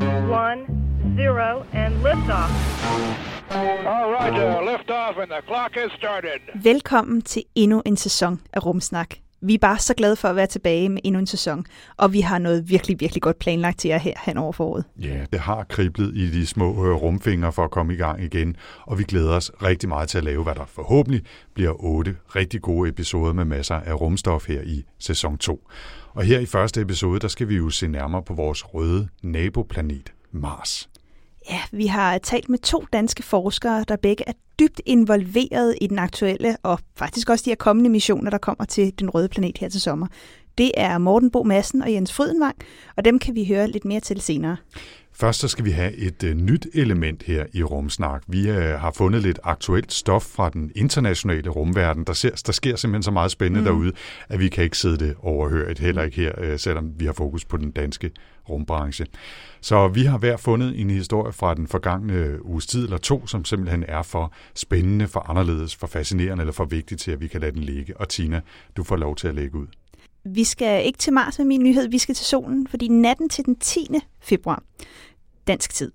One, zero, and liftoff. All right, uh, lift off and the clock has started. Velkommen til endnu en sæson af Rumsnak. Vi er bare så glade for at være tilbage med endnu en sæson, og vi har noget virkelig, virkelig godt planlagt til jer her hen over foråret. Ja, det har kriblet i de små øh, rumfingre for at komme i gang igen, og vi glæder os rigtig meget til at lave, hvad der forhåbentlig bliver otte rigtig gode episoder med masser af rumstof her i sæson 2. Og her i første episode, der skal vi jo se nærmere på vores røde naboplanet Mars. Ja, vi har talt med to danske forskere, der begge er dybt involveret i den aktuelle og faktisk også de her kommende missioner, der kommer til den røde planet her til sommer. Det er Morten Bo Madsen og Jens Frydenvang, og dem kan vi høre lidt mere til senere. Først så skal vi have et uh, nyt element her i Rumsnak. Vi uh, har fundet lidt aktuelt stof fra den internationale rumverden. Der, ser, der sker simpelthen så meget spændende mm. derude, at vi kan ikke sidde det overhørt, heller ikke her, uh, selvom vi har fokus på den danske rumbranche. Så vi har hver fundet en historie fra den forgangne uges tid eller to, som simpelthen er for spændende, for anderledes, for fascinerende eller for vigtigt til, at vi kan lade den ligge. Og Tina, du får lov til at lægge ud. Vi skal ikke til Mars med min nyhed, vi skal til solen, fordi natten til den 10. februar, dansk tid,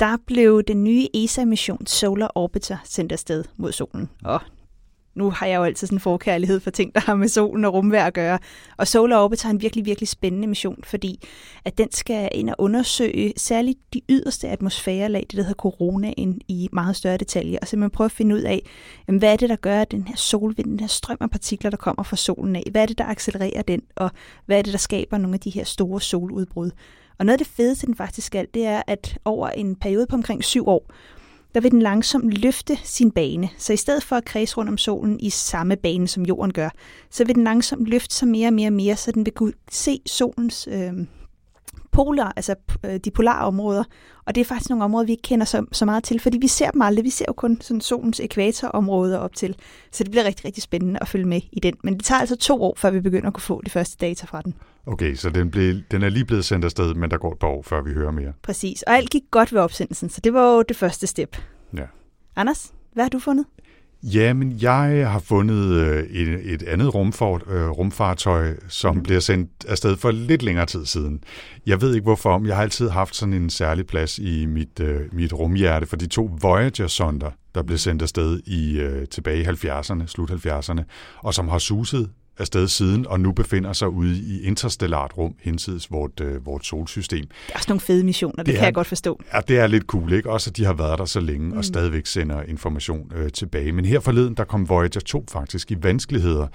der blev den nye ESA-mission Solar Orbiter sendt afsted mod solen. Og nu har jeg jo altid sådan en forkærlighed for ting, der har med solen og rumvær at gøre. Og Solar Orbiter er en virkelig, virkelig spændende mission, fordi at den skal ind og undersøge særligt de yderste atmosfærelag, det der hedder coronaen, i meget større detaljer, og simpelthen prøve at finde ud af, jamen, hvad er det, der gør, at den her solvind, den her strøm af partikler, der kommer fra solen af, hvad er det, der accelererer den, og hvad er det, der skaber nogle af de her store soludbrud. Og noget af det fedeste, den faktisk skal, det er, at over en periode på omkring syv år, der vil den langsomt løfte sin bane. Så i stedet for at kredse rundt om solen i samme bane, som jorden gør, så vil den langsomt løfte sig mere og mere og mere, så den vil kunne se solens øh, polar, altså øh, de polare områder. Og det er faktisk nogle områder, vi ikke kender så, så meget til, fordi vi ser dem aldrig. Vi ser jo kun sådan solens ekvatorområder op til. Så det bliver rigtig, rigtig spændende at følge med i den. Men det tager altså to år, før vi begynder at kunne få de første data fra den. Okay, så den, blev, den er lige blevet sendt afsted, men der går et par år, før vi hører mere. Præcis. Og alt gik godt ved opsendelsen, så det var jo det første step. Ja. Anders, hvad har du fundet? Jamen, jeg har fundet øh, et, et andet rumfart, øh, rumfartøj, som bliver sendt afsted for lidt længere tid siden. Jeg ved ikke hvorfor, men jeg har altid haft sådan en særlig plads i mit, øh, mit rumhjerte for de to Voyager-sonder, der blev sendt afsted i øh, tilbage i 70'erne, slut 70'erne, og som har suset afsted siden, og nu befinder sig ude i interstellart rum, hinsides vort, øh, vort solsystem. Det er også nogle fede missioner, det, det Det kan er- jeg godt forstå. Ja, det er lidt cool, ikke? Også at de har været der så længe og stadigvæk sender information øh, tilbage. Men her forleden, der kom Voyager 2 faktisk i vanskeligheder.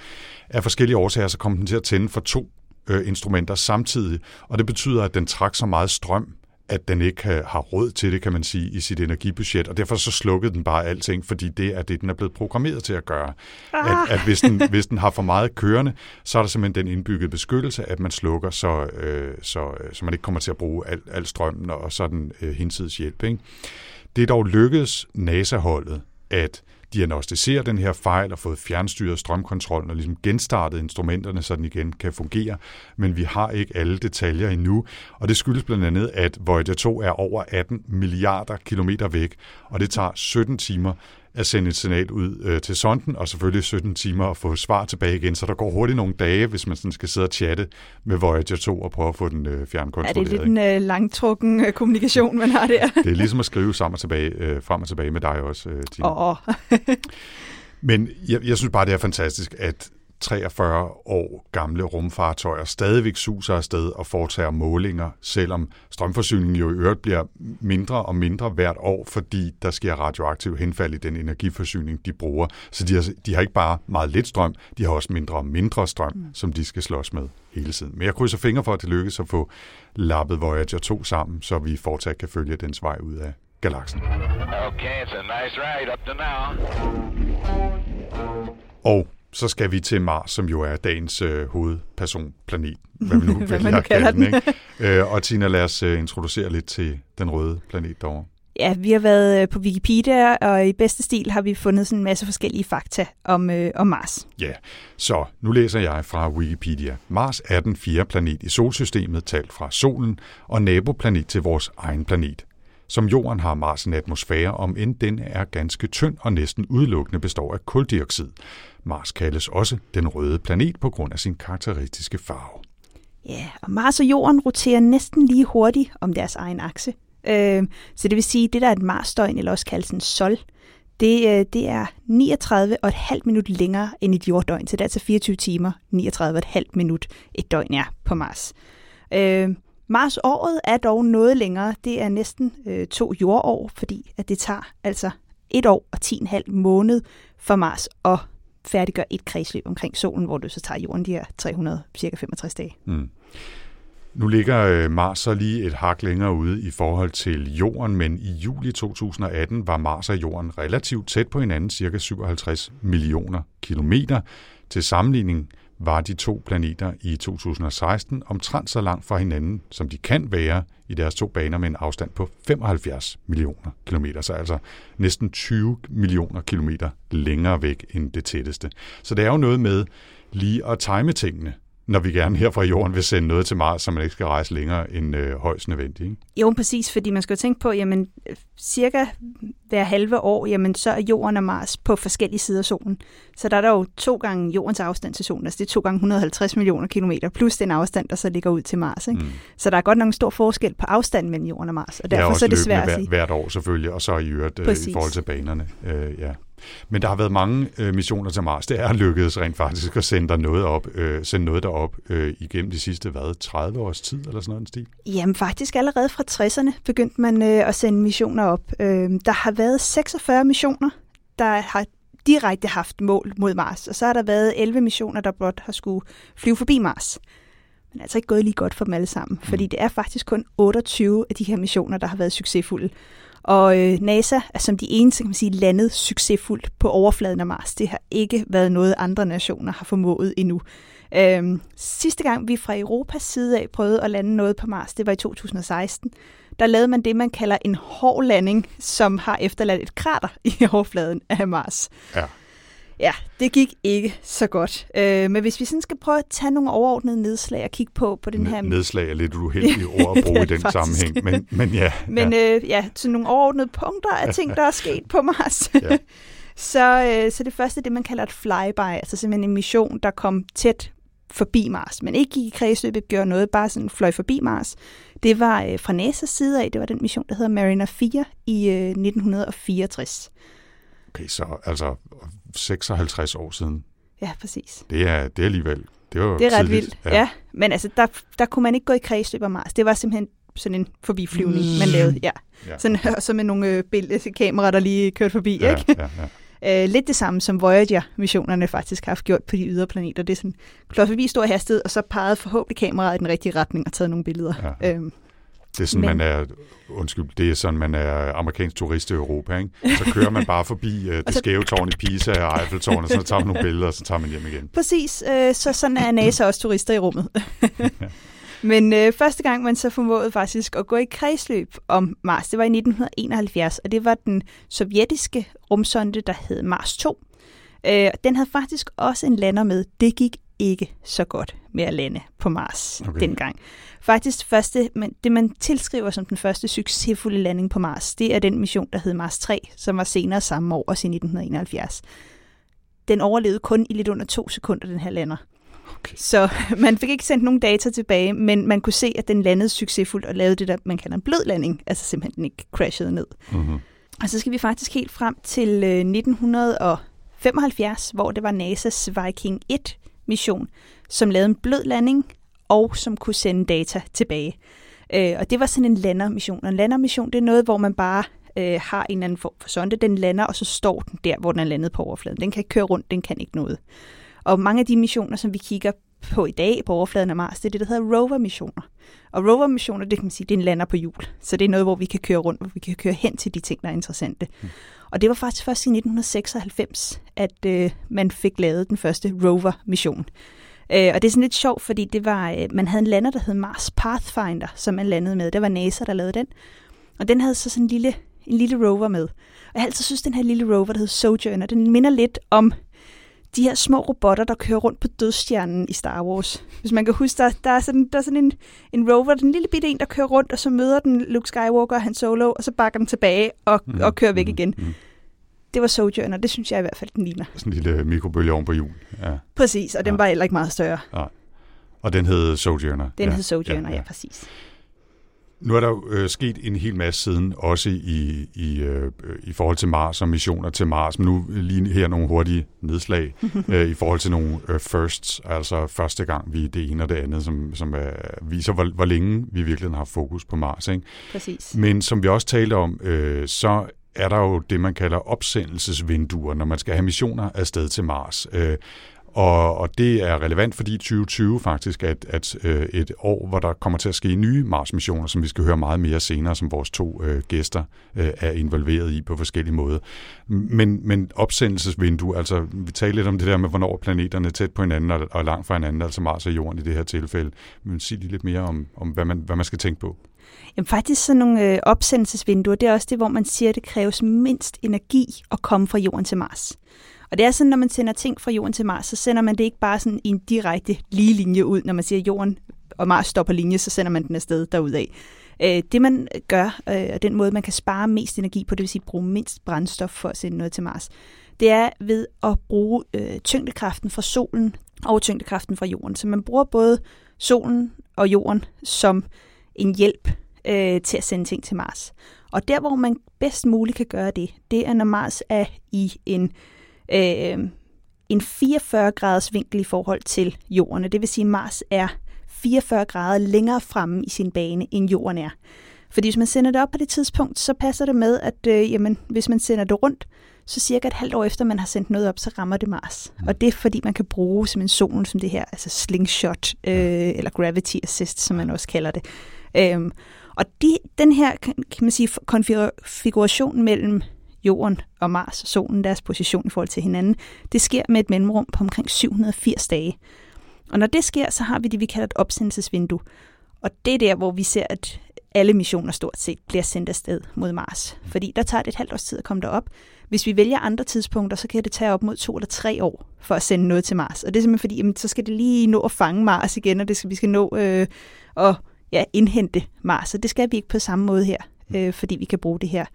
Af forskellige årsager, så kom den til at tænde for to øh, instrumenter samtidig, og det betyder, at den trak så meget strøm, at den ikke har- råd til det, kan man sige, i sit energibudget, og derfor så slukkede den bare alting, fordi det er det, den er blevet programmeret til at gøre. At, at hvis, den, hvis den har for meget kørende, så er der simpelthen den indbyggede beskyttelse, at man slukker, så, øh, så, øh, så man ikke kommer til at bruge al, al strømmen og sådan øh, hinsides hjælp. Ikke? Det er dog lykkedes NASA-holdet at diagnostisere den her fejl og fået fjernstyret strømkontrollen og ligesom genstartet instrumenterne, så den igen kan fungere. Men vi har ikke alle detaljer endnu, og det skyldes blandt andet, at Voyager 2 er over 18 milliarder kilometer væk, og det tager 17 timer at sende et signal ud øh, til sonden, og selvfølgelig 17 timer at få svar tilbage igen, så der går hurtigt nogle dage, hvis man sådan skal sidde og chatte med Voyager 2 og prøve at få den øh, Er fjernkontrolleret. det lidt ikke? en øh, langtrukken øh, kommunikation, man har der? Det er ligesom at skrive sammen og tilbage, øh, frem og tilbage med dig også, øh, Tina. Åh, oh, Men jeg, jeg synes bare, det er fantastisk, at 43 år gamle rumfartøjer stadigvæk suser afsted og foretager målinger, selvom strømforsyningen jo i øvrigt bliver mindre og mindre hvert år, fordi der sker radioaktiv henfald i den energiforsyning, de bruger. Så de har, de har ikke bare meget lidt strøm, de har også mindre og mindre strøm, mm. som de skal slås med hele tiden. Men jeg krydser fingre for, at det lykkes at få lappet Voyager 2 sammen, så vi fortsat kan følge dens vej ud af galaksen. Okay, it's a nice ride up to now. Og så skal vi til Mars, som jo er dagens øh, hovedpersonplanet. Hvad vi nu Hvad vælger at kalde den. Ikke? Øh, og Tina, lad os øh, introducere lidt til den røde planet derovre. Ja, vi har været øh, på Wikipedia, og i bedste stil har vi fundet sådan en masse forskellige fakta om, øh, om Mars. Ja, så nu læser jeg fra Wikipedia. Mars er den fjerde planet i solsystemet, talt fra solen, og naboplanet til vores egen planet. Som jorden har Mars en atmosfære, om end den er ganske tynd og næsten udelukkende består af kuldioxid. Mars kaldes også den røde planet på grund af sin karakteristiske farve. Ja, og Mars og Jorden roterer næsten lige hurtigt om deres egen akse. Øh, så det vil sige, at det der er et Mars-døgn, eller også kaldes en sol, det, øh, det er 39,5 minut længere end et jorddøgn. Så det er altså 24 timer, 39,5 minut et døgn er på Mars. Øh, Mars-året er dog noget længere. Det er næsten øh, to jordår, fordi at det tager altså et år og 10,5 måned for Mars at færdiggøre et kredsløb omkring solen, hvor det så tager jorden de her 300, cirka 65 dage. Mm. Nu ligger øh, Mars så lige et hak længere ude i forhold til Jorden, men i juli 2018 var Mars og Jorden relativt tæt på hinanden, cirka 57 millioner kilometer. Til sammenligning var de to planeter i 2016 omtrent så langt fra hinanden, som de kan være i deres to baner med en afstand på 75 millioner kilometer, så altså næsten 20 millioner kilometer længere væk end det tætteste. Så det er jo noget med lige at time tingene når vi gerne her fra jorden vil sende noget til Mars, så man ikke skal rejse længere end øh, højst nødvendigt. Ikke? Jo, præcis, fordi man skal jo tænke på, jamen cirka hver halve år, jamen så er jorden og Mars på forskellige sider af solen. Så der er der jo to gange jordens afstand til solen, altså det er to gange 150 millioner kilometer, plus den afstand, der så ligger ud til Mars. Ikke? Mm. Så der er godt nok en stor forskel på afstanden mellem jorden og Mars, og derfor så er det svært at sige. hvert år selvfølgelig, og så i øvrigt øh, i forhold til banerne. Øh, ja. Men der har været mange øh, missioner til Mars. Det er lykkedes rent faktisk at sende, der noget op, øh, sende noget derop øh, igennem de sidste hvad, 30 års tid eller sådan noget stil? Jamen faktisk allerede fra 60'erne begyndte man øh, at sende missioner op. Øh, der har været 46 missioner, der har direkte haft mål mod Mars, og så har der været 11 missioner, der blot har skulle flyve forbi Mars. Men det er altså ikke gået lige godt for dem alle sammen, mm. fordi det er faktisk kun 28 af de her missioner, der har været succesfulde. Og øh, NASA er som de eneste, kan man sige, landet succesfuldt på overfladen af Mars. Det har ikke været noget, andre nationer har formået endnu. Øhm, sidste gang vi fra Europas side af prøvede at lande noget på Mars, det var i 2016. Der lavede man det, man kalder en hård landing, som har efterladt et krater i overfladen af Mars. Ja. Ja, det gik ikke så godt. Øh, men hvis vi sådan skal prøve at tage nogle overordnede nedslag og kigge på, på den her... Nedslag er lidt uheldige ord at bruge i den faktisk. sammenhæng, men, men ja. Men ja. Øh, ja, så nogle overordnede punkter af ting, der er sket på Mars. Ja. så, øh, så det første er det, man kalder et flyby, altså simpelthen en mission, der kom tæt forbi Mars, men ikke gik i kredsløbet, gjorde noget, bare sådan fløj forbi Mars. Det var øh, fra NASA's side af, det var den mission, der hedder Mariner 4 i øh, 1964. Okay, så altså 56 år siden. Ja, præcis. Det er, det er alligevel det, var det er ret tidligt. vildt, ja. ja. Men altså, der, der kunne man ikke gå i kredsløb af Mars. Det var simpelthen sådan en forbiflyvning, man lavede. Ja. ja. Sådan, og så med nogle øh, billedkameraer, der lige kørte forbi. Ja, ikke? Ja, ja. Øh, lidt det samme som Voyager-missionerne faktisk har haft gjort på de ydre planeter. Det er sådan, klart forbi stor hastighed, og så pegede forhåbentlig kameraet i den rigtige retning og taget nogle billeder. Ja. Øhm, det er sådan, Men... man er, undskyld, det er sådan, man er amerikansk turist i Europa, ikke? Så kører man bare forbi uh, det skæve tårn i Pisa og Eiffeltårnet, og så tager man nogle billeder, og så tager man hjem igen. Præcis, øh, så sådan er NASA også turister i rummet. Men øh, første gang, man så formåede faktisk at gå i kredsløb om Mars, det var i 1971, og det var den sovjetiske rumsonde, der hed Mars 2. Øh, den havde faktisk også en lander med. Det gik ikke så godt med at lande på Mars okay. dengang. Faktisk første, men det man tilskriver som den første succesfulde landing på Mars, det er den mission, der hed Mars 3, som var senere samme år, også i 1971. Den overlevede kun i lidt under to sekunder, den her lander. Okay. Så man fik ikke sendt nogen data tilbage, men man kunne se, at den landede succesfuldt og lavede det, der man kalder en blød landing, altså simpelthen den ikke crashede ned. Mm-hmm. Og så skal vi faktisk helt frem til 1975, øh, hvor det var NASA's Viking 1 mission, som lavede en blød landing og som kunne sende data tilbage. Øh, og det var sådan en landermission. Og en landermission, det er noget, hvor man bare øh, har en eller anden form for sonde. Den lander, og så står den der, hvor den er landet på overfladen. Den kan ikke køre rundt, den kan ikke noget. Og mange af de missioner, som vi kigger på i dag på overfladen af Mars, det er det, der hedder rover-missioner. Og rover-missioner, det kan man sige, det er en lander på hjul. Så det er noget, hvor vi kan køre rundt, hvor vi kan køre hen til de ting, der er interessante. Mm. Og det var faktisk først i 1996, at øh, man fik lavet den første rover-mission. Øh, og det er sådan lidt sjovt, fordi det var, øh, man havde en lander, der hed Mars Pathfinder, som man landede med. Det var NASA, der lavede den. Og den havde så sådan en lille, en lille rover med. Og jeg har altid synes, den her lille rover, der hedder Sojourner, den minder lidt om de her små robotter, der kører rundt på dødstjernen i Star Wars. Hvis man kan huske, der, der er sådan, der er sådan en, en rover, den lille bitte en, der kører rundt, og så møder den Luke Skywalker og Han Solo, og så bakker den tilbage og, mm. og kører væk igen. Mm. Det var Sojourner, det synes jeg i hvert fald, den ligner. Sådan en lille mikrobølge oven på jul. Ja. Præcis, og den Ja. var heller ikke meget større. Nej. Og den hed Sojourner. Den ja. hed Sojourner, ja, ja. præcis. Nu er der jo øh, sket en hel masse siden, også i, i, øh, i forhold til Mars og missioner til Mars, men nu lige her nogle hurtige nedslag øh, i forhold til nogle øh, firsts, altså første gang vi det ene og det andet, som, som øh, viser, hvor, hvor længe vi virkelig har fokus på Mars. Ikke? Præcis. Men som vi også talte om, øh, så er der jo det, man kalder opsendelsesvinduer, når man skal have missioner afsted til Mars. Øh, og, og det er relevant, fordi 2020 faktisk er et, et, øh, et år, hvor der kommer til at ske nye Mars-missioner, som vi skal høre meget mere senere, som vores to øh, gæster øh, er involveret i på forskellige måder. Men, men opsendelsesvindue, altså vi taler lidt om det der med, hvornår planeterne er tæt på hinanden og, og langt fra hinanden, altså Mars og Jorden i det her tilfælde. Men sig lige lidt mere om, om hvad, man, hvad man skal tænke på. Jamen faktisk sådan nogle øh, opsendelsesvinduer, det er også det, hvor man siger, at det kræves mindst energi at komme fra Jorden til Mars. Og det er sådan, når man sender ting fra Jorden til Mars, så sender man det ikke bare sådan i en direkte lige linje ud. Når man siger, at Jorden og Mars står på linje, så sender man den afsted derudad. Øh, det man gør, øh, og den måde, man kan spare mest energi på, det vil sige bruge mindst brændstof for at sende noget til Mars, det er ved at bruge øh, tyngdekraften fra solen og tyngdekraften fra jorden. Så man bruger både solen og jorden som en hjælp øh, til at sende ting til Mars. Og der, hvor man bedst muligt kan gøre det, det er, når Mars er i en, øh, en 44 graders vinkel i forhold til jorden. Det vil sige, at Mars er 44 grader længere fremme i sin bane, end jorden er. Fordi hvis man sender det op på det tidspunkt, så passer det med, at øh, jamen, hvis man sender det rundt, så cirka et halvt år efter, man har sendt noget op, så rammer det Mars. Og det er fordi, man kan bruge simpelthen solen som det her, altså slingshot, øh, eller gravity assist, som man også kalder det. Øhm, og de, den her, kan man sige, konfiguration mellem jorden og Mars og solen, deres position i forhold til hinanden, det sker med et mellemrum på omkring 780 dage. Og når det sker, så har vi det, vi kalder et opsendelsesvindue. Og det er der, hvor vi ser, at alle missioner stort set bliver sendt afsted mod Mars. Fordi der tager det et halvt års tid at komme derop. Hvis vi vælger andre tidspunkter, så kan det tage op mod to eller tre år for at sende noget til Mars. Og det er simpelthen fordi, jamen, så skal det lige nå at fange Mars igen, og det skal, vi skal nå øh, at ja, indhente Mars. Og det skal vi ikke på samme måde her, øh, fordi vi kan bruge det her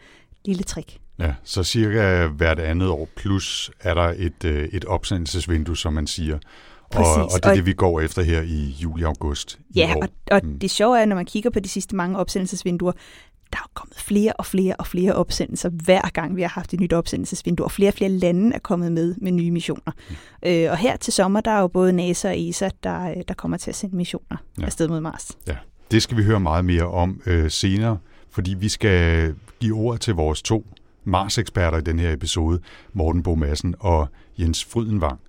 lille trick. Ja, så cirka hvert andet år plus er der et, øh, et opsendelsesvindue, som man siger. Og, Præcis, og det er det, vi går efter her i juli-august i Ja, år. og, og Mm. det sjove er, når man kigger på de sidste mange opsendelsesvinduer, der er kommet flere og flere og flere opsendelser, hver gang vi har haft et nyt opsendelsesvindue, og flere og flere lande er kommet med med nye missioner. Mm. Øh, og her til sommer, der er jo både NASA og ESA, der, øh, der kommer til at sende missioner ja. afsted mod Mars. Ja, det skal vi høre meget mere om øh, senere, fordi vi skal give ord til vores to Mars-eksperter i den her episode, Morten Bo Madsen og Jens Frydenvang.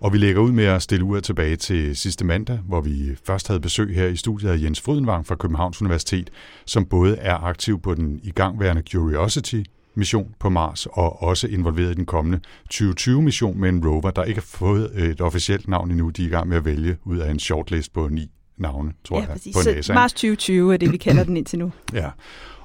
Og vi lægger ud med at stille uret tilbage til sidste mandag, hvor vi først havde besøg her i studiet af Jens Frydenvang fra Københavns Universitet, som både er aktiv på den igangværende Curiosity mission på Mars, og også involveret i den kommende 2020-mission med en rover, der ikke har fået et officielt navn endnu. De er i gang med at vælge ud af en shortlist på ni navne, tror ja, jeg, præcis. på Så NASA. Mars 2020 er det, vi kalder den indtil nu. Ja.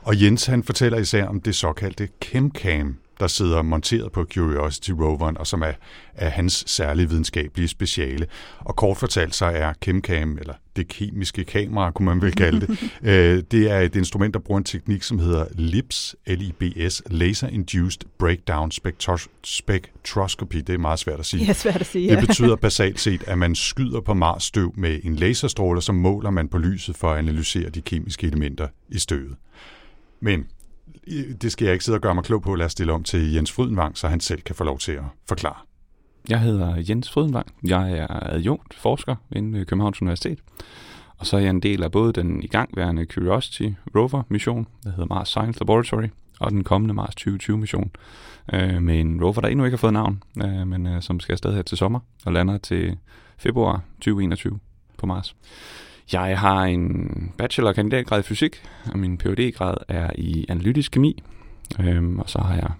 Og Jens han fortæller især om det såkaldte ChemCam, der sidder monteret på Curiosity roveren, og som er, er hans særlige videnskabelige speciale. Og kort fortalt så er ChemCam, eller det kemiske kamera, kunne man vel kalde det, øh, det er et instrument, der bruger en teknik, som hedder LIBS, L-I-B-S, Laser Induced Breakdown Spectros- Spectroscopy. Det er meget svært at sige. Det er svært at sige. Det Ja. betyder basalt set, at man skyder på Mars støv med en laserstråle, så måler man på lyset for at analysere de kemiske elementer i støvet. Men det skal jeg ikke sidde og gøre mig klog på. Lad os stille om til Jens Frydenvang, så han selv kan få lov til at forklare. Jeg hedder Jens Frydenvang. Jeg er adjunkt forsker ved Københavns Universitet. Og så er jeg en del af både den igangværende Curiosity rover mission, der hedder Mars Science Laboratory, og den kommende Mars 2020 mission, øh, med en rover, der endnu ikke har fået navn, øh, men øh, som skal afsted her til sommer og lander til februar 2021 på Mars. Jeg har en bachelor- og kandidatgrad i fysik, og min Ph.D.-grad er i analytisk kemi. Øhm, og så har jeg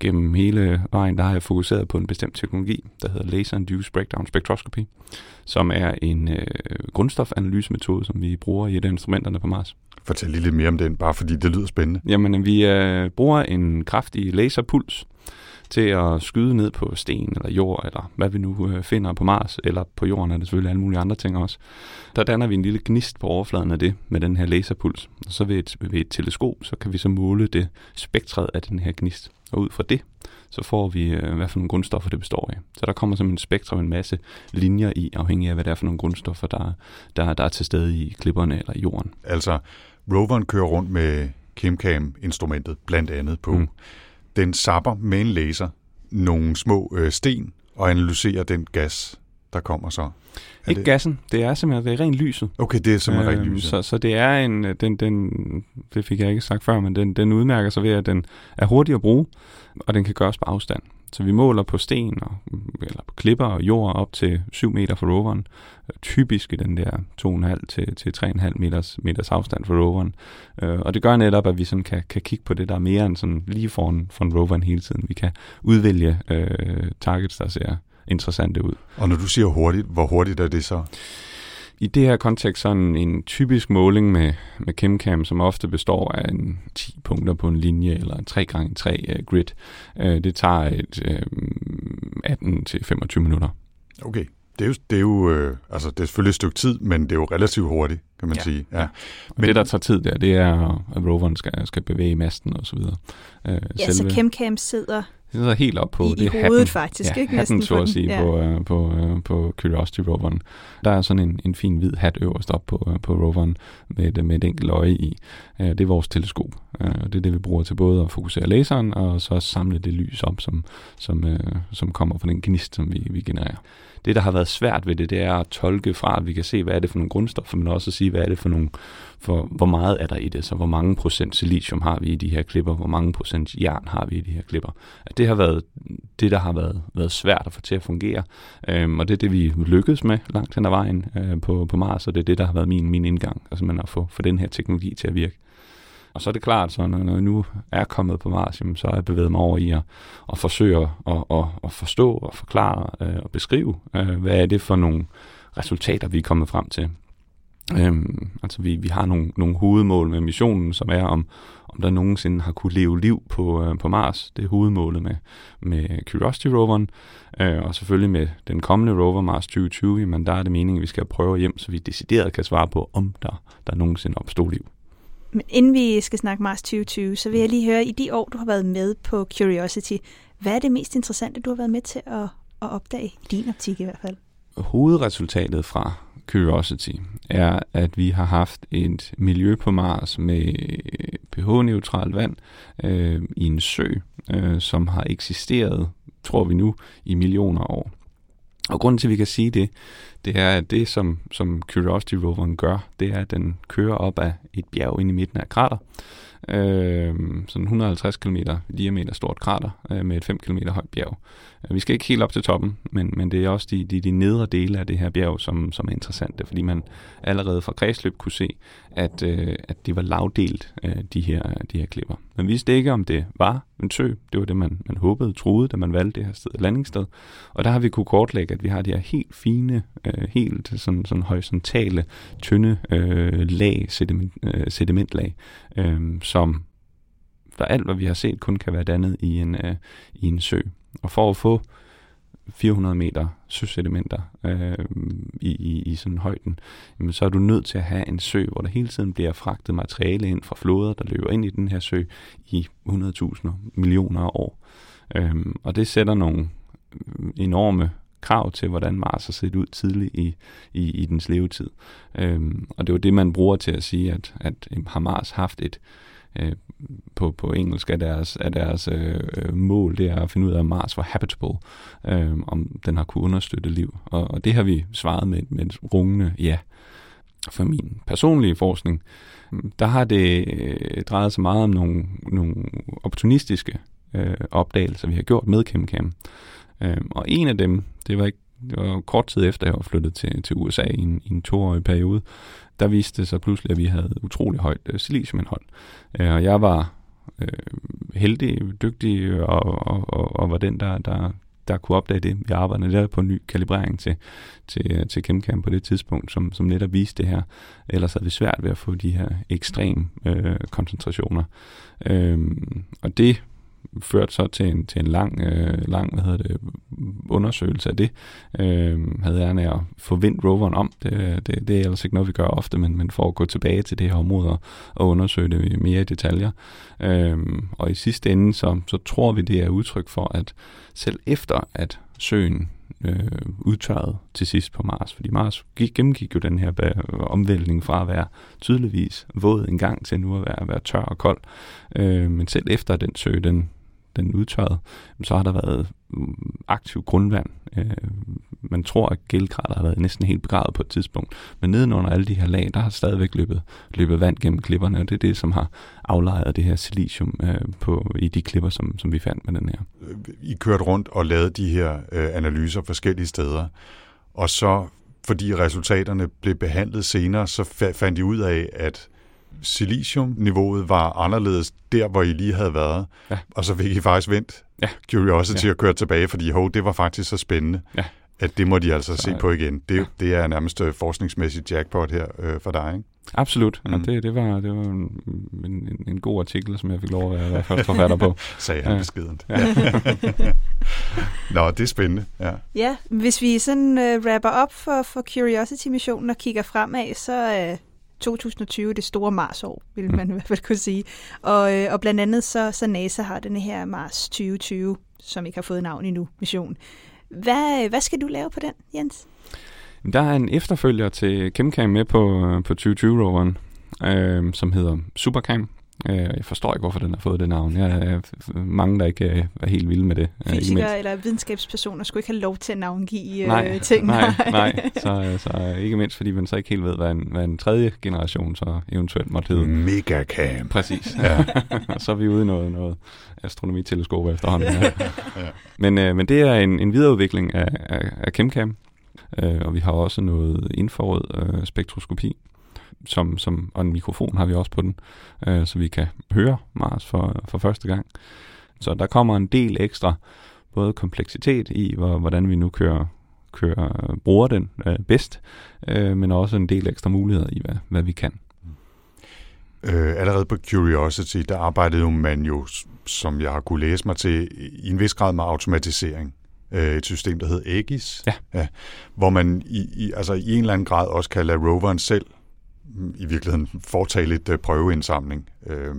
gennem hele vejen, der har jeg fokuseret på en bestemt teknologi, der hedder Laser Induced Breakdown Spectroscopy, som er en øh, grundstofanalysemetode, som vi bruger i et af instrumenterne på Mars. Fortæl lige lidt mere om den, bare fordi det lyder spændende. Jamen, vi øh, bruger en kraftig laserpuls til at skyde ned på sten eller jord, eller hvad vi nu øh, finder på Mars, eller på jorden er det selvfølgelig alle mulige andre ting også. Der danner vi en lille gnist på overfladen af det med den her laserpuls. Og så ved et, ved et teleskop, så kan vi så måle det spektret af den her gnist. Og ud fra det, så får vi, øh, hvad for nogle grundstoffer det består af. Så der kommer simpelthen en spektrum, en masse linjer i, afhængig af, hvad det er for nogle grundstoffer, der, der, der er til stede i klipperne eller i jorden. Altså, roveren kører rundt med ChemCam-instrumentet blandt andet på. Mm. Den sapper med en laser nogle små øh, sten og analyserer den gas, der kommer så. Er Ikke det? gassen, det er simpelthen det er rent lyset. Okay, det er simpelthen Øhm, rent lys. Så, så det er en, den, den, det fik jeg ikke sagt før, men den, den udmærker sig ved, at den er hurtig at bruge, og den kan gøres på afstand. Så vi måler på sten, og, eller på klipper og jord op til 7 meter fra roveren. Typisk i den der 2,5 til, til 3,5 meters, meters afstand fra roveren. Øh, og det gør netop, at vi sådan kan, kan kigge på det, der er mere end sådan lige foran, foran roveren hele tiden. Vi kan udvælge øh, targets, der ser interessante ud. Og når du siger hurtigt, hvor hurtigt er det så? I det her kontekst, sådan en typisk måling med, med ChemCam, som ofte består af en 10 punkter på en linje, eller en 3x3 uh, grid, uh, det tager et uh, 18-25 minutter. Okay, det er jo, det er jo øh, altså det er selvfølgelig et stykke tid, men det er jo relativt hurtigt, kan man Ja. sige. Ja. Men Men- det, der tager tid der, det er, at roveren skal, skal bevæge masten og så videre. Uh, Ja, så ChemCam sidder det sidder helt op på i, det i er hovedet hatten. faktisk, ja, ikke? hatten, så at sige, Ja. på, øh, på, øh, på Curiosity roveren. Der er sådan en, en fin hvid hat øverst op på, øh, på roveren med et, med et enkelt øje i. Øh, det er vores teleskop. Øh, det er det, vi bruger til både at fokusere laseren og så samle det lys op, som, som, øh, som kommer fra den gnist, som vi, vi genererer. Det, der har været svært ved det, det er at tolke fra, at vi kan se, hvad er det for nogle grundstoffer, men også at sige, hvad er det for nogle, for hvor meget er der i det, så hvor mange procent silicium har vi i de her klipper, hvor mange procent jern har vi i de her klipper. At det har været det, der har været, været svært at få til at fungere, øhm, og det er det, vi lykkedes med langt hen ad vejen øh, på, på Mars, og det er det, der har været min, min indgang, altså man at få, få den her teknologi til at virke. Og så er det klart, så når jeg nu er kommet på Mars, jamen, så har jeg bevæget mig over i at, at forsøge at, at, at, at forstå og forklare øh, og beskrive, øh, hvad er det for nogle resultater, vi er kommet frem til. Øhm, altså vi, vi har nogle, nogle hovedmål med missionen, som er om, om der nogensinde har kunne leve liv på, øh, på Mars. Det er hovedmålet med, med Curiosity-roveren. Øh, og selvfølgelig med den kommende rover Mars 2020, jamen der er det meningen, at vi skal prøve hjem, så vi decideret kan svare på, om der, der nogensinde opstod liv. Men inden vi skal snakke Mars 2020, så vil jeg lige høre, i de år, du har været med på Curiosity, hvad er det mest interessante, du har været med til at, at opdage, i din optik i hvert fald? hovedresultatet fra Curiosity er, at vi har haft et miljø på Mars med pH-neutralt vand øh, i en sø, øh, som har eksisteret, tror vi nu, i millioner år. Og grunden til, at vi kan sige det, det er, at det, som, som Curiosity-roveren gør, det er, at den kører op af et bjerg ind i midten af krater. Øh, sådan 150 km diameter stort krater øh, med et 5 km højt bjerg. Øh, vi skal ikke helt op til toppen, men, men det er også de, de, de nedre dele af det her bjerg, som, som er interessante, fordi man allerede fra kredsløb kunne se, at, øh, at det var lavdelt, øh, de, her, de her klipper. Man vidste ikke, om det var en sø. Det var det, man, man håbede, troede, da man valgte det her sted, landingssted. Og der har vi kunne kortlægge, at vi har de her helt fine, øh, helt sådan, sådan horisontale, tynde øh, lag, sediment, øh, sedimentlag, øh, som for alt, hvad vi har set, kun kan være dannet i en, øh, i en sø. Og for at få 400 meter søsedimenter øh, i, i, i sådan højden, jamen, så er du nødt til at have en sø, hvor der hele tiden bliver fragtet materiale ind fra floder, der løber ind i den her sø i 100.000 millioner af år. Øh, og det sætter nogle enorme krav til, hvordan Mars har set ud tidligt i, i, i dens levetid. Øhm, og det er jo det, man bruger til at sige, at, at har Mars haft et, øh, Øh, på, på engelsk er deres, er deres øh, øh mål, det er at finde ud af, om Mars var habitable, øh, om den har kunne understøtte liv. Og, og det har vi svaret med, med et rungende ja. For min personlige forskning, der har det øh, drejet sig meget om nogle, nogle opportunistiske øh, opdagelser, vi har gjort med ChemCam. Øh, og en af dem, det var ikke det var kort tid efter, jeg var flyttet til, til USA i en, i en toårig periode, der viste det sig pludselig, at vi havde utrolig højt øh, siliciumindhold. Øh, og jeg var øh, heldig, dygtig og, og, og, og var den, der, der, der kunne opdage det. Vi arbejdede netop på en ny kalibrering til, til, øh, til ChemCam på det tidspunkt, som, som netop viste det her. Ellers havde vi svært ved at få de her ekstreme øh, koncentrationer. Øh, og det førte så til en, til en lang, øh, lang hvad hedder det, undersøgelse af det. Øh, havde jeg at få vendt roveren om. Det, det, det er ellers ikke noget, vi gør ofte, men, men for at gå tilbage til det her område og, og undersøge det mere i detaljer. Øh, og i sidste ende, så, så tror vi, det er udtryk for, at selv efter at søen øh, udtørret til sidst på Mars, fordi Mars gik, gennemgik jo den her omvæltning fra at være tydeligvis våd en gang til nu at være, at være tør og kold. Øh, men selv efter den sø, den, den udtørrede, så har der været Øh, aktiv grundvand. Øh, man tror, at gældgrader har været næsten helt begravet på et tidspunkt. Men nedenunder alle de her lag, der har stadigvæk løbet, løbet vand gennem klipperne, og det er det, som har aflejret det her silicium øh, på, i de klipper, som, som vi fandt med den her. I kørte rundt og lavede de her øh, analyser forskellige steder, og så fordi resultaterne blev behandlet senere, så fandt I ud af, at siliciumniveauet var anderledes der, hvor I lige havde været. Ja. Og så fik I faktisk vendt ja. Curiosity ja. at køre tilbage, fordi ho, det var faktisk så spændende, ja. at det må de altså så, se på igen. Det, ja. det er nærmest øh, forskningsmæssigt jackpot her øh, for dig, ikke? Absolut. Mm. Og det, det, var, det var en, en, en god artikel, som jeg fik lov at være forfatter på. Sagde han ja. beskedent. Ja. Nå, det er spændende. Ja, ja hvis vi sådan uh, wrapper op for, for Curiosity-missionen og kigger fremad, så uh, 2020 det store Mars-år, vil mm. man i hvert fald kunne sige. Og, øh, og blandt andet så, så NASA har den her Mars 2020, som ikke har fået navn endnu, mission. Hvad, hvad skal du lave på den, Jens? Der er en efterfølger til ChemCam med på, øh, på 2020-roveren, øh, som hedder SuperCam. Øh, jeg forstår ikke, hvorfor den har fået det navn. Jeg er mange, der ikke øh, er helt vilde med det. Fysikere eller videnskabspersoner skulle ikke have lov til at navngive nej, ting. Nej, nej. Så, så ikke mindst, fordi man så ikke helt ved, hvad en, hvad en tredje generation så eventuelt måtte hedde. Megacam. Præcis. Ja. så er vi ude i noget, noget astronomiteleskop efterhånden. ja. men, øh, men det er en, en videreudvikling af, af, af ChemCam, øh, og vi har også noget infrarød øh, spektroskopi som, som, og en mikrofon har vi også på den, øh, så vi kan høre Mars for, for første gang. Så der kommer en del ekstra, både kompleksitet i, hvor, hvordan vi nu kører, kører bruger den øh, bedst, øh, men også en del ekstra muligheder i, hvad, hvad vi kan. Øh, allerede på Curiosity, der arbejdede man jo, som jeg har kunne læse mig til, i en vis grad med automatisering. Øh, et system, der hedder Aegis, ja. Ja, hvor man i, i, altså i en eller anden grad også kan lade roveren selv i virkeligheden foretage lidt øh, prøveindsamling. Øh,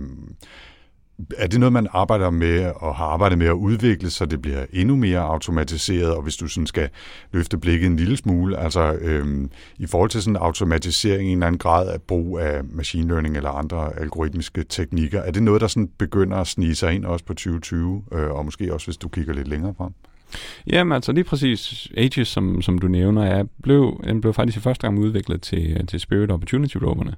er det noget, man arbejder med og har arbejdet med at udvikle, så det bliver endnu mere automatiseret, og hvis du sådan skal løfte blikket en lille smule, altså øhm, i forhold til sådan automatisering i en eller anden grad af brug af machine learning eller andre algoritmiske teknikker, er det noget, der sådan begynder at snige sig ind også på 2020, øh, og måske også hvis du kigger lidt længere frem? Jamen altså lige præcis Aegis, som, som du nævner, er, blev, den blev faktisk i første gang udviklet til, til Spirit Opportunity roverne.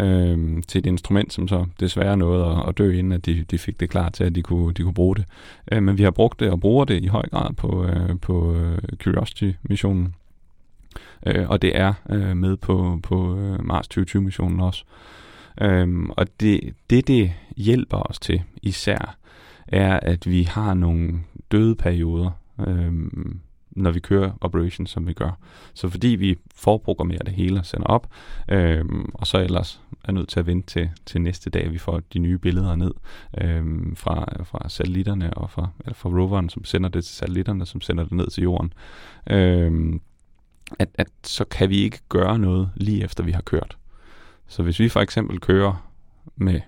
Øh, til et instrument, som så desværre nåede at, at dø, inden at de, de fik det klar til, at de kunne, de kunne bruge det. Øh, men vi har brugt det og bruger det i høj grad på, øh, på øh, Curiosity-missionen. Øh, og det er øh, med på, på øh, Mars 2020-missionen også. Øh, og det, det, det hjælper os til især, er, at vi har nogle døde perioder, øhm, når vi kører operations, som vi gør. Så fordi vi forprogrammerer det hele og sender op, øh, og så ellers er nødt til at vente til, til næste dag, vi får de nye billeder ned øh, fra, fra satellitterne og fra, eller fra roveren, som sender det til satellitterne, som sender det ned til jorden. Øh, at, at så kan vi ikke gøre noget lige efter vi har kørt. Så hvis vi for eksempel kører med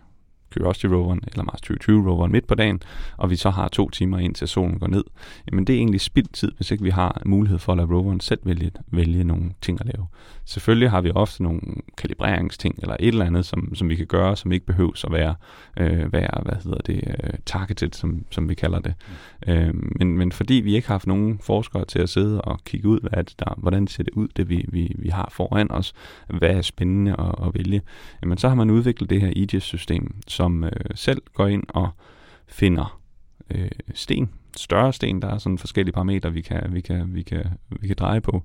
Curiosity roveren eller Mars 2020 roveren midt på dagen, og vi så har to timer ind til solen går ned, jamen det er egentlig spildt tid, hvis ikke vi har mulighed for at lade roveren selv vælge, vælge nogle ting at lave. Selvfølgelig har vi ofte nogle kalibreringsting eller et eller andet, som, som vi kan gøre, som ikke behøves at være, øh, være hvad hedder det, øh, targeted, som, som vi kalder det. Mm. Øh, men, men fordi vi ikke har haft nogen forskere til at sidde og kigge ud, hvad er det der, hvordan ser det ud, det vi, vi, vi har foran os, hvad er spændende at, at vælge, jamen så har man udviklet det her EGIS-system, som øh, selv går ind og finder øh, sten, større sten, der er sådan forskellige parametre, vi kan, vi kan, vi kan, vi kan dreje på,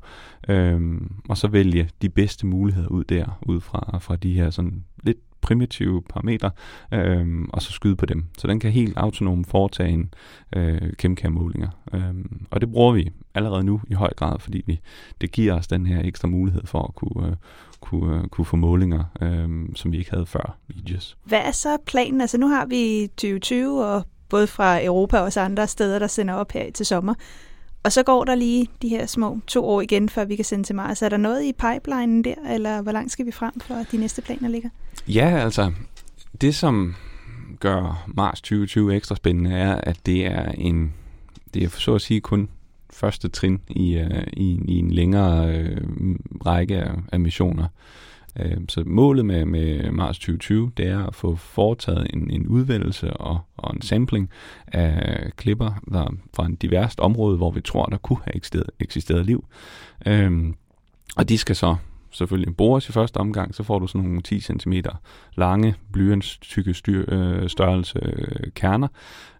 øhm, og så vælge de bedste muligheder ud der, ud fra, fra de her sådan lidt primitive parametre, øh, og så skyde på dem. Så den kan helt autonom foretage en øh, ChemCam-målinger. Øh, og det bruger vi allerede nu i høj grad, fordi vi, det giver os den her ekstra mulighed for at kunne, øh, kunne, øh, kunne få målinger, øh, som vi ikke havde før i JES. Hvad er så planen? Altså nu har vi 2020, og både fra Europa og også andre steder, der sender op her til sommer. Og så går der lige de her små to år igen, før vi kan sende til Mars. Er der noget i pipelinen der, eller hvor langt skal vi frem, for de næste planer ligger? Ja, altså, det som gør Mars 2020 ekstra spændende, er, at det er en, det er så at sige kun første trin i, øh, i, i en længere øh, række af, af missioner. Øh, så målet med, med Mars 2020, det er at få foretaget en, en udvælgelse og, og en sampling af klipper der, fra en diverst område, hvor vi tror, der kunne have eksisteret, eksisteret liv. Øh, og de skal så selvfølgelig bores i første omgang, så får du sådan nogle 10 cm lange, tykke styr, øh, størrelse øh, kerner,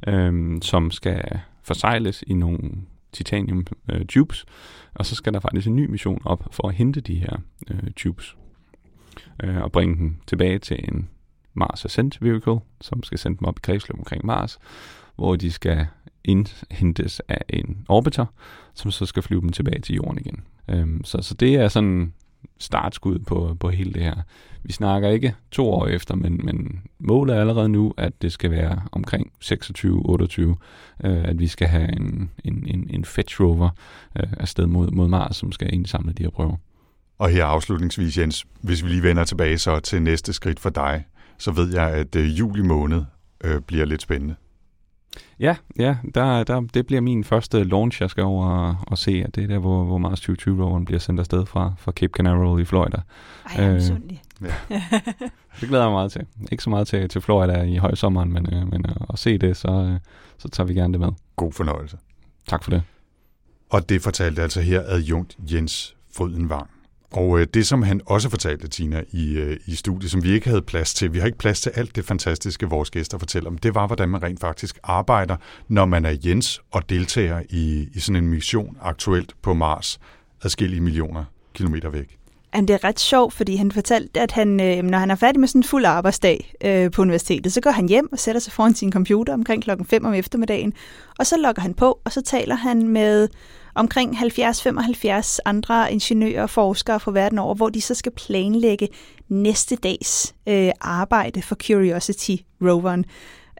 øh, som skal forsejles i nogle titanium øh, tubes, og så skal der faktisk en ny mission op for at hente de her øh, tubes øh, og bringe dem tilbage til en Mars Ascent Vehicle, som skal sende dem op i kredsløb omkring Mars, hvor de skal indhentes af en orbiter, som så skal flyve dem tilbage til jorden igen. Øhm, så, så det er sådan startskud på, på hele det her. Vi snakker ikke to år efter, men, men målet er allerede nu, at det skal være omkring 26-28, øh, at vi skal have en, en, en, en fetch rover øh, afsted mod, mod Mars, som skal indsamle de her prøver. Og her afslutningsvis, Jens, hvis vi lige vender tilbage så til næste skridt for dig, så ved jeg, at øh, juli måned øh, bliver lidt spændende. Ja, ja der, der, det bliver min første launch, jeg skal over og, og se, at det er der, hvor, hvor Mars 2020-roveren bliver sendt afsted fra, fra Cape Canaveral i Florida. Ej, jeg er øh, ja. det glæder jeg mig meget til. Ikke så meget til, til Florida i højsommeren, men, øh, men øh, at se det, så, øh, så tager vi gerne det med. God fornøjelse. Tak for det. Og det fortalte altså her adjunkt Jens Frydenvang. Og øh, det, som han også fortalte, Tina, i, øh, i studiet, som vi ikke havde plads til, vi har ikke plads til alt det fantastiske, vores gæster fortæller om, det var, hvordan man rent faktisk arbejder, når man er Jens og deltager i, i sådan en mission aktuelt på Mars, adskillige millioner kilometer væk. Jamen, det er ret sjovt, fordi han fortalte, at han, øh, når han er færdig med sådan en fuld arbejdsdag øh, på universitetet, så går han hjem og sætter sig foran sin computer omkring klokken 5 om eftermiddagen, og så logger han på, og så taler han med omkring 70-75 andre ingeniører og forskere fra verden over, hvor de så skal planlægge næste dags øh, arbejde for Curiosity-roveren.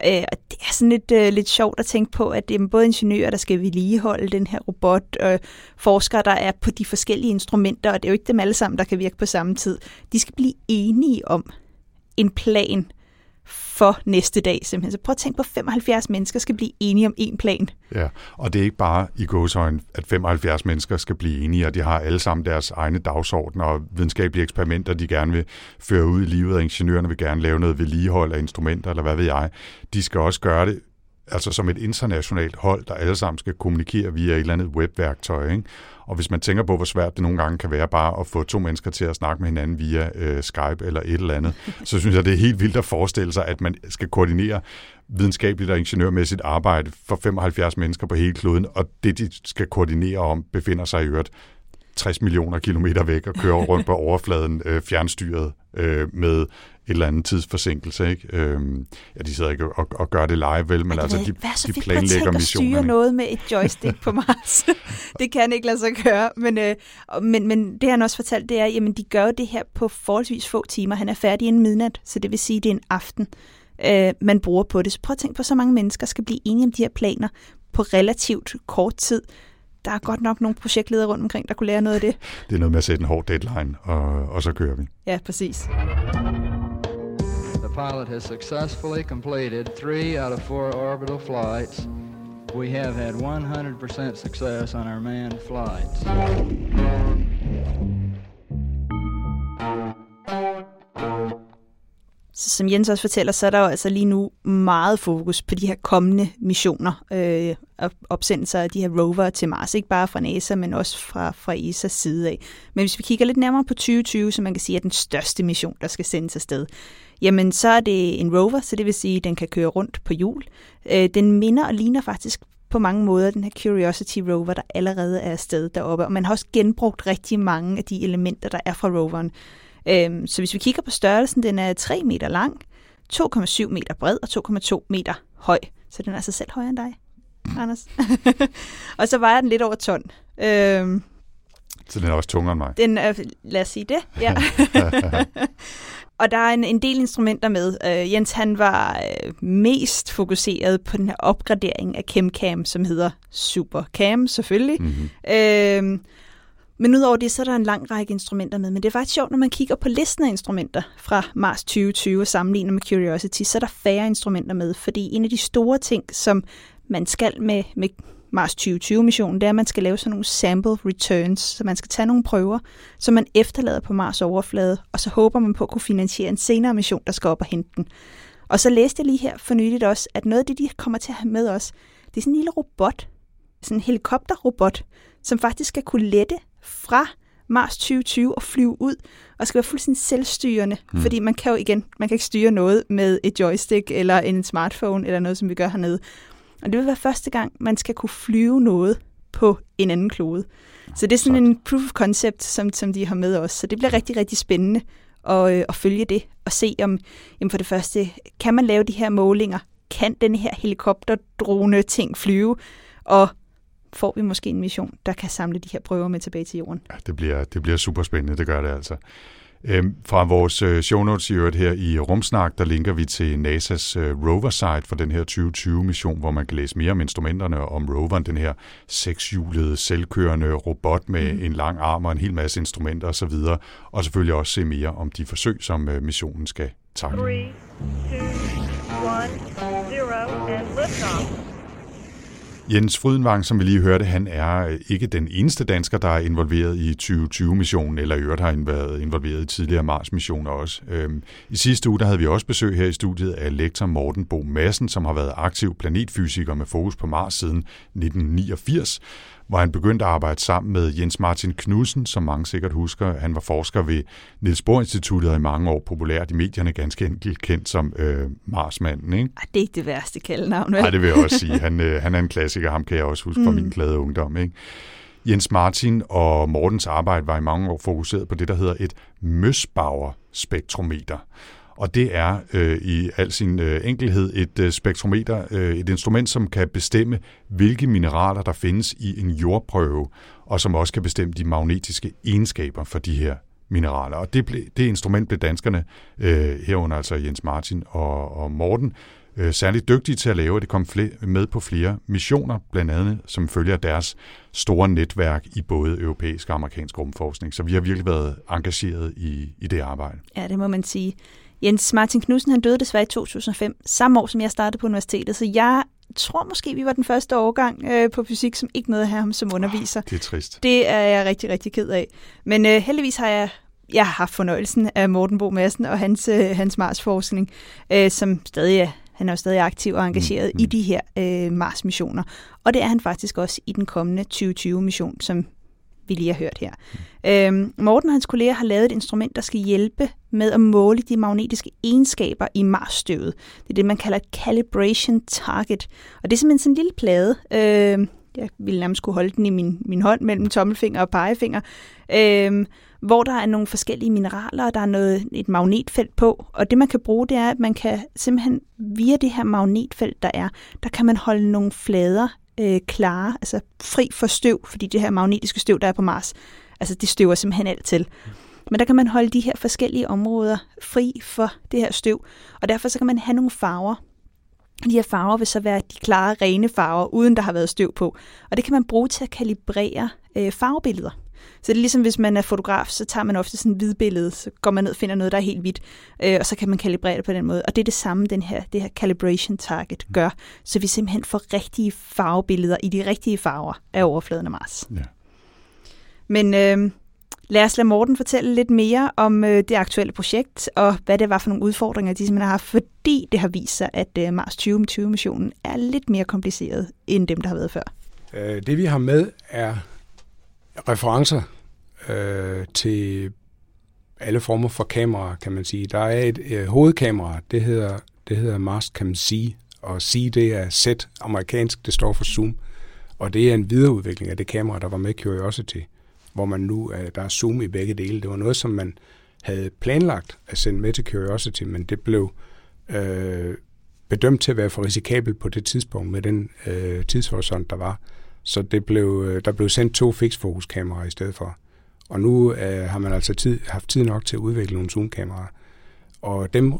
Øh, og det er sådan lidt, øh, lidt sjovt at tænke på, at det er både ingeniører, der skal vedligeholde den her robot, og forskere, der er på de forskellige instrumenter, og det er jo ikke dem alle sammen, der kan virke på samme tid. De skal blive enige om en plan for næste dag simpelthen. Så prøv at tænke på, at 75 mennesker skal blive enige om en plan. Ja, og det er ikke bare i gåsøjne, at 75 mennesker skal blive enige, og de har alle sammen deres egne dagsordener og videnskabelige eksperimenter, de gerne vil føre ud i livet, og ingeniørerne vil gerne lave noget vedligehold af instrumenter, eller hvad ved jeg. De skal også gøre det altså som et internationalt hold, der alle sammen skal kommunikere via et eller andet webværktøj. Ikke? Og hvis man tænker på, hvor svært det nogle gange kan være bare at få to mennesker til at snakke med hinanden via øh, Skype eller et eller andet, så synes jeg, det er helt vildt at forestille sig, at man skal koordinere videnskabeligt og ingeniørmæssigt arbejde for 75 mennesker på hele kloden, og det, de skal koordinere om, befinder sig i øvrigt 60 millioner kilometer væk og kører rundt på overfladen øh, fjernstyret øh, med eller andet tidsforsinkelse. Ikke? Øhm, ja, de sidder ikke og, og gør det live, vel, men altså, de, de planlægger missionen. styre noget med et joystick på Mars. det kan ikke lade sig gøre. Men, øh, men, men det han også fortalt, det er, at de gør det her på forholdsvis få timer. Han er færdig inden midnat, så det vil sige, at det er en aften, øh, man bruger på det. Så prøv at tænke på, så mange mennesker skal blive enige om de her planer på relativt kort tid der er godt nok nogle projektledere rundt omkring, der kunne lære noget af det. Det er noget med at sætte en hård deadline, og, og så kører vi. Ja, præcis. Pilot has successfully completed three out of four orbital flights. We have had 100% success on our manned flights. Så som Jens også fortæller, så er der jo altså lige nu meget fokus på de her kommende missioner øh, og opsendelser af de her rover til Mars. Ikke bare fra NASA, men også fra, fra ESA's side af. Men hvis vi kigger lidt nærmere på 2020, så man kan sige er den største mission, der skal sendes afsted, jamen så er det en rover, så det vil sige, at den kan køre rundt på hjul. Øh, den minder og ligner faktisk på mange måder den her Curiosity rover, der allerede er afsted deroppe. Og man har også genbrugt rigtig mange af de elementer, der er fra roveren. Øhm, så hvis vi kigger på størrelsen, den er 3 meter lang, 2,7 meter bred og 2,2 meter høj. Så den er altså selv højere end dig, Anders. og så vejer den lidt over ton. Øhm, Så den er også tungere end mig. den er, lad os sige det, ja. og der er en, en del instrumenter med. Uh, Jens han var uh, mest fokuseret på den her opgradering af ChemCam, som hedder SuperCam selvfølgelig. Mm-hmm. Øhm, men udover det, så er der en lang række instrumenter med. Men det er faktisk sjovt, når man kigger på listen af instrumenter fra Mars 2020 og sammenligner med Curiosity, så er der færre instrumenter med. Fordi en af de store ting, som man skal med, med Mars 2020-missionen, det er, at man skal lave sådan nogle sample returns, så man skal tage nogle prøver, som man efterlader på Mars overflade, og så håber man på at kunne finansiere en senere mission, der skal op og hente den. Og så læste jeg lige her for nyligt også, at noget af det, de kommer til at have med os, det er sådan en lille robot, sådan en helikopterrobot, som faktisk skal kunne lette fra Mars 2020 og flyve ud, og skal være fuldstændig selvstyrende, mm. fordi man kan jo igen, man kan ikke styre noget med et joystick eller en smartphone eller noget, som vi gør hernede. Og det vil være første gang, man skal kunne flyve noget på en anden klode. Så det er sådan en proof of concept, som, som de har med os. Så det bliver rigtig, rigtig spændende at, øh, at følge det og se om, jamen for det første, kan man lave de her målinger? Kan den her helikopterdrone ting flyve? Og får vi måske en mission, der kan samle de her prøver med tilbage til jorden. Ja, det bliver, det bliver super spændende, det gør det altså. Øhm, fra vores øh, show notes i øvrigt her i Rumsnak, der linker vi til NASA's øh, rover-site for den her 2020-mission, hvor man kan læse mere om instrumenterne og om roveren, den her sekshjulede, selvkørende robot med mm. en lang arm og en hel masse instrumenter osv., og selvfølgelig også se mere om de forsøg, som øh, missionen skal takle. Three, two, one, zero, and liftoff. Jens Frydenvang, som vi lige hørte, han er øh, ikke den eneste dansker, der er involveret i 2020-missionen, eller i øvrigt har været involveret i tidligere Mars-missioner også. Øhm, I sidste uge der havde vi også besøg her i studiet af lektor Morten Bo Madsen, som har været aktiv planetfysiker med fokus på Mars siden 1989, hvor han begyndte at arbejde sammen med Jens Martin Knudsen, som mange sikkert husker. Han var forsker ved Niels Bohr Instituttet og i mange år populært i medierne ganske enkelt kendt som øh, Marsmanden. Ikke? Ej, det er ikke det værste kaldnavn, vel? Nej, det vil jeg også sige. Han, øh, han er en klassiker, ham kan jeg også huske fra Mm. min glade ungdom. Ikke? Jens Martin og Mortens arbejde var i mange år fokuseret på det, der hedder et Mössbauer-spektrometer. Og det er øh, i al sin øh, enkelhed et øh, spektrometer, øh, et instrument, som kan bestemme, hvilke mineraler der findes i en jordprøve, og som også kan bestemme de magnetiske egenskaber for de her mineraler. Og det, ble, det instrument blev danskerne, øh, herunder altså Jens Martin og, og Morten, øh, særligt dygtige til at lave, det kom fle- med på flere missioner, blandt andet som følger deres store netværk i både europæisk og amerikansk rumforskning. Så vi har virkelig været engageret i, i det arbejde. Ja, det må man sige. Jens Martin Knudsen, han døde desværre i 2005, samme år som jeg startede på universitetet, så jeg tror måske, vi var den første årgang øh, på fysik, som ikke nåede at have ham som underviser. Det er trist. Det er jeg rigtig, rigtig ked af. Men øh, heldigvis har jeg, jeg har haft fornøjelsen af Morten Bo Madsen og hans, øh, hans Mars-forskning, øh, som stadig er, han er jo stadig aktiv og engageret Mm, mm, i de her øh, Mars-missioner. Og det er han faktisk også i den kommende 2020-mission, som vi lige har hørt her. Øhm, Morten og hans kolleger har lavet et instrument, der skal hjælpe med at måle de magnetiske egenskaber i Mars-støvet. Det er det, man kalder et calibration target. Og det er simpelthen sådan en lille plade. Øhm, jeg ville nærmest kunne holde den i min, min hånd mellem tommelfinger og pegefinger. øhm, hvor der er nogle forskellige mineraler, og der er noget, et magnetfelt på. Og det, man kan bruge, det er, at man kan simpelthen via det her magnetfelt, der er, der kan man holde nogle flader øh, klare, altså fri for støv, fordi det her magnetiske støv, der er på Mars, altså det støver simpelthen alt til. Men der kan man holde de her forskellige områder fri for det her støv, og derfor så kan man have nogle farver. De her farver vil så være de klare, rene farver, uden der har været støv på. Og det kan man bruge til at kalibrere øh, farvebilleder. Så det er ligesom, hvis man er fotograf, så tager man ofte sådan et hvidbillede, så går man ned og finder noget, der er helt hvidt, øh, og så kan man kalibrere det på den måde. Og det er det samme, den her, det her calibration target gør, så vi simpelthen får rigtige farvebilleder i de rigtige farver af overfladen af Mars. Ja. Men øh, lad os lade Morten fortælle lidt mere om øh, det aktuelle projekt, og hvad det var for nogle udfordringer, de simpelthen har haft, fordi det har vist sig, at øh, Mars 2020-missionen er lidt mere kompliceret end dem, der har været før. Øh, Det vi har med er referencer øh, til alle former for kamera, kan man sige. Der er et øh, hovedkamera, det hedder, det hedder Mastcam C, og C det er Z, amerikansk, det står for zoom. Og det er en videreudvikling af det kamera, der var med Curiosity, hvor man nu, øh, der er zoom i begge dele. Det var noget, som man havde planlagt at sende med til Curiosity, men det blev øh, bedømt til at være for risikabelt på det tidspunkt med den øh, tidshorisont, der var. Så det blev, øh, der blev sendt to fixfokuskameraer i stedet for. Og nu øh, har man altså tid, haft tid nok til at udvikle nogle zoomkameraer. Og dem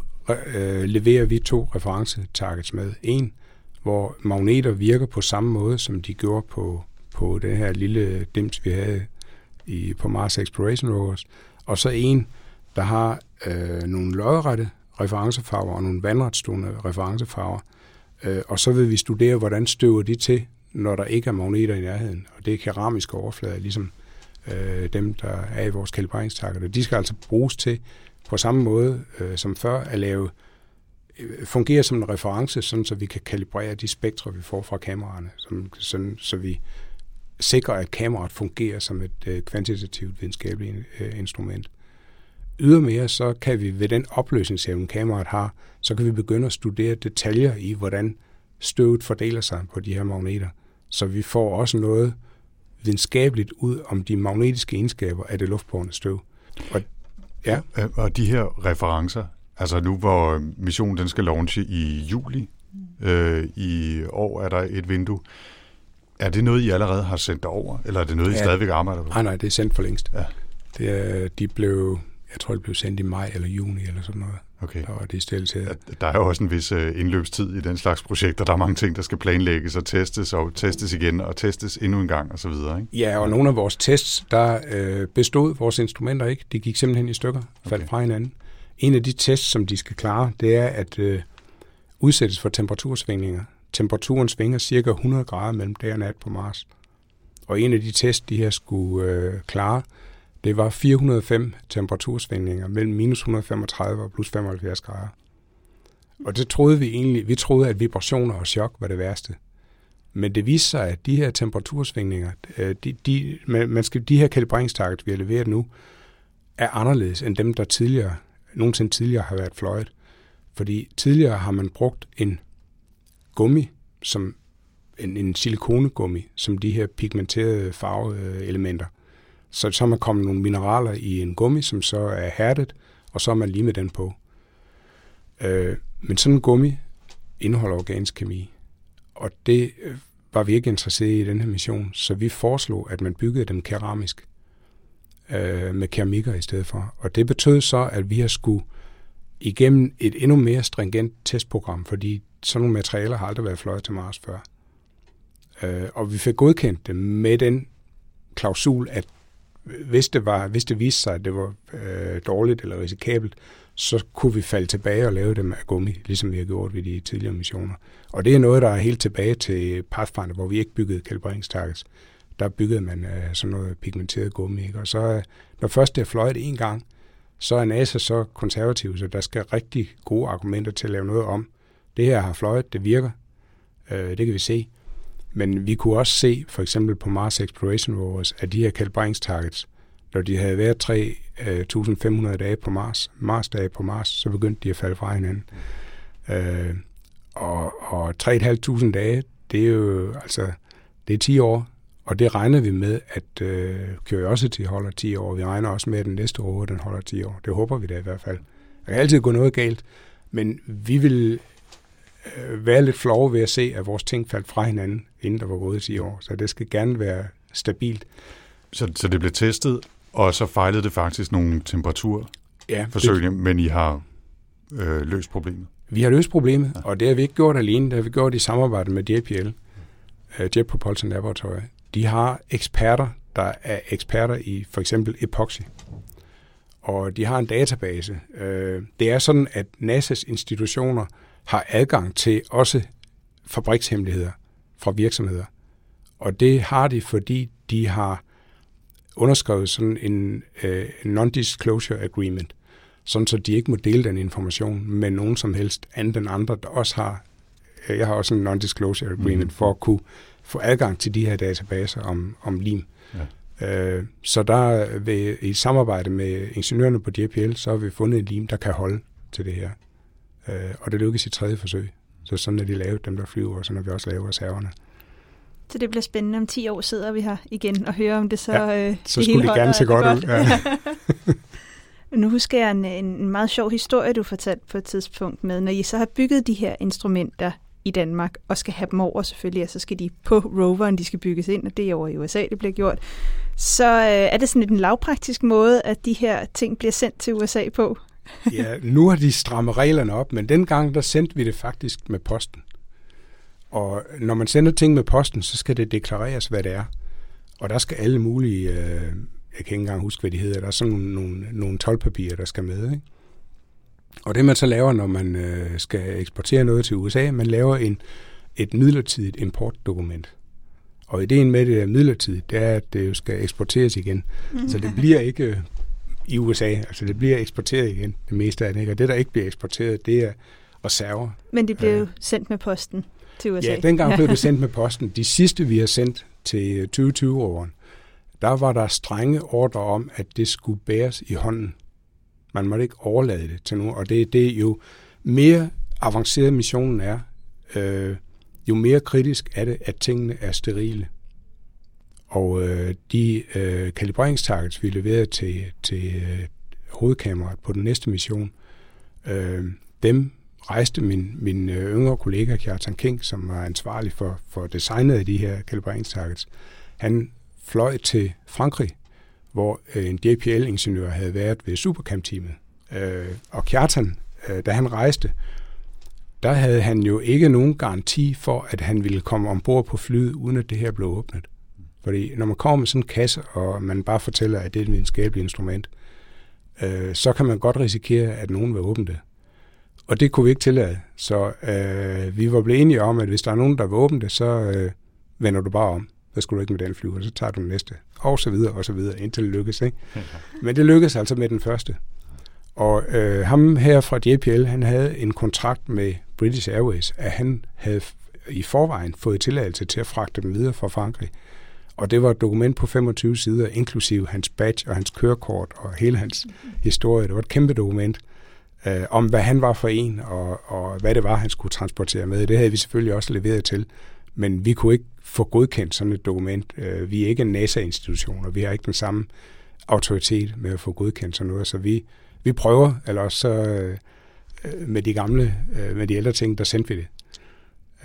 øh, leverer vi to referencetargets med. En, hvor magneter virker på samme måde, som de gjorde på, på det her lille dims, vi havde i, på Mars Exploration Rovers. Og så en, der har øh, nogle lodrette referencefarver og nogle vandretstående referencefarver. Øh, og så vil vi studere, hvordan støver de til, når der ikke er magneter i nærheden. Og det er keramiske overflader, ligesom øh, dem, der er i vores kalibreringstakker. De skal altså bruges til på samme måde øh, som før at lave øh, fungere som en reference, sådan så vi kan kalibrere de spektre, vi får fra kameraerne, som, sådan, så vi sikrer, at kameraet fungerer som et øh, kvantitativt videnskabeligt øh, instrument. Ydermere så kan vi ved den opløsningsevne, kameraet har, så kan vi begynde at studere detaljer i, hvordan støvet fordeler sig på de her magneter. Så vi får også noget videnskabeligt ud om de magnetiske egenskaber af det luftbårne støv. Og, ja. Og de her referencer, altså nu hvor missionen den skal launche i juli, øh, i år er der et vindue, er det noget, I allerede har sendt over, eller er det noget, I ja. stadigvæk arbejder på? Nej, nej, det er sendt for længst. Ja. Det er, de blev, jeg tror, det blev sendt i maj eller juni eller sådan noget. Okay. Og det er stillet til. Der er jo også en vis øh, indløbstid i den slags projekter. Der er mange ting, der skal planlægges og testes, og testes igen, og testes endnu en gang, og så videre. Ikke? Ja, og nogle af vores tests, der øh, bestod vores instrumenter ikke. De gik simpelthen i stykker, faldt okay. fra hinanden. En af de tests, som de skal klare, det er at øh, udsættes for temperatursvingninger. Temperaturen svinger cirka 100 grader mellem dag og nat på Mars. Og en af de tests, de her skulle øh, klare, det var 405 temperatursvingninger mellem minus 135 og plus 75 grader. Og det troede vi egentlig, vi troede, at vibrationer og chok var det værste. Men det viste sig, at de her temperatursvingninger, øh, de, de, man skal, de her kalibreringstakket, vi har leveret nu, er anderledes end dem, der tidligere, nogensinde tidligere har været fløjet. Fordi tidligere har man brugt en gummi, som en, en silikonegummi, som de her pigmenterede farveelementer. Øh, så så er man kommet nogle mineraler i en gummi, som så er hærdet, og så er man lige med den på. Øh, men sådan en gummi indeholder organisk kemi, og det øh, var vi ikke interesseret i i den her mission, så vi foreslog, at man byggede dem keramisk øh, med keramikker i stedet for. Og det betød så, at vi har skulle igennem et endnu mere stringent testprogram, fordi sådan nogle materialer har aldrig været fløjet til Mars før. Øh, og vi fik godkendt det med den klausul, at hvis det, var, hvis det viste sig, at det var øh, dårligt eller risikabelt, så kunne vi falde tilbage og lave dem af gummi, ligesom vi har gjort ved de tidligere missioner. Og det er noget, der er helt tilbage til Pathfinder, hvor vi ikke byggede kalibreringstargets. Der byggede man øh, sådan noget pigmenteret gummi. Ikke? Og så, øh, når først det er fløjet en gang, så er NASA så konservativ, så der skal rigtig gode argumenter til at lave noget om. Det her har fløjet, det virker. Øh, det kan vi se. Men vi kunne også se, for eksempel på Mars Exploration Rovers, at de her kalibreringstargets, når de havde været 3.500 øh, dage på Mars, Mars-dage på Mars, så begyndte de at falde fra hinanden. Øh, og, og 3.500 dage, det er jo altså, det er 10 år, og det regner vi med, at øh, Curiosity holder 10 år. Vi regner også med, at den næste rover, den holder 10 år. Det håber vi da i hvert fald. Der kan altid gå noget galt, men vi vil øh, være lidt flove ved at se, at vores ting faldt fra hinanden, inden der var gået 10 år. Så det skal gerne være stabilt. Så, så det blev testet, og så fejlede det faktisk nogle temperaturforsøg, ja, men I har øh, løst problemet? Vi har løst problemet, ja. og det har vi ikke gjort alene. Det har vi gjort i samarbejde med JPL, uh, Jet Propulsion Laboratory. De har eksperter, der er eksperter i for eksempel epoxy. Og de har en database. Uh, det er sådan, at NASA's institutioner har adgang til også fabrikshemmeligheder fra virksomheder. Og det har de, fordi de har underskrevet sådan en uh, non-disclosure agreement, sådan så de ikke må dele den information med nogen som helst anden end andre, der også har, uh, jeg har også en non-disclosure agreement mm. for at kunne få adgang til de her databaser om, om lim. Ja. Uh, så der ved, i samarbejde med ingeniørerne på JPL, så har vi fundet en lim, der kan holde til det her. Uh, og det lykkes i tredje forsøg. Så sådan er de lavet, dem der flyver, og sådan har vi også lavet reserverne. Så det bliver spændende. Om 10 år sidder vi her igen og hører om det så... Ja, øh, så det skulle det gerne se godt, godt ud. Ja. Nu husker jeg en, en en meget sjov historie, du fortalte på et tidspunkt med, når I så har bygget de her instrumenter i Danmark, og skal have dem over selvfølgelig, og så skal de på roveren, de skal bygges ind, og det er over i USA, det bliver gjort. Så øh, er det sådan lidt en lavpraktisk måde, at de her ting bliver sendt til USA på? ja, nu har de strammet reglerne op, men dengang der sendte vi det faktisk med posten. Og når man sender ting med posten, så skal det deklareres, hvad det er. Og der skal alle mulige, øh, jeg kan ikke engang huske, hvad de hedder, der er sådan nogle, nogle, nogle tolvpapirer, der skal med. Ikke? Og det man så laver, når man øh, skal eksportere noget til USA, man laver en, et midlertidigt importdokument. Og ideen med det er midlertidigt, det er, at det jo skal eksporteres igen. Mm. Så det bliver ikke øh, i USA, altså det bliver eksporteret igen, det meste af det. Ikke? Og det, der ikke bliver eksporteret, det er reserver. Men det blev jo sendt med posten til USA. Ja, dengang blev det sendt med posten. De sidste, vi har sendt til 2020-åren, der var der strenge ordre om, at det skulle bæres i hånden. Man måtte ikke overlade det til nogen, og det, det er jo mere avanceret missionen er, øh, jo mere kritisk er det, at tingene er sterile. Og øh, de øh, kalibreringstargets, vi leverede til, til øh, hovedkameraet på den næste mission, øh, dem rejste min, min øh, yngre kollega Kjartan King, som var ansvarlig for, for designet af de her kalibreringstargets. Han fløj til Frankrig, hvor øh, en JPL-ingeniør havde været ved Supercam-teamet. Øh, og Kjartan, øh, da han rejste, der havde han jo ikke nogen garanti for, at han ville komme ombord på flyet, uden at det her blev åbnet. Fordi når man kommer med sådan en kasse, og man bare fortæller, at det er et videnskabeligt instrument, øh, så kan man godt risikere, at nogen vil åbne det. Og det kunne vi ikke tillade. Så øh, vi var blevet enige om, at hvis der er nogen, der vil åbne det, så øh, vender du bare om. Så skulle du ikke med den flyver, så tager du den næste. Og så videre, og så videre, indtil det lykkes. Ikke? Men det lykkedes altså med den første. Og øh, ham her fra JPL, han havde en kontrakt med British Airways, at han havde i forvejen fået tilladelse til at fragte dem videre fra Frankrig. Og det var et dokument på 25 sider, inklusive hans badge og hans kørekort og hele hans historie. Det var et kæmpe dokument øh, om, hvad han var for en, og, og hvad det var, han skulle transportere med. Det havde vi selvfølgelig også leveret til, men vi kunne ikke få godkendt sådan et dokument. Øh, vi er ikke en NASA-institution, og vi har ikke den samme autoritet med at få godkendt sådan noget, så vi, vi prøver, eller også så, øh, med de gamle, øh, med de ældre ting, der sendte vi det.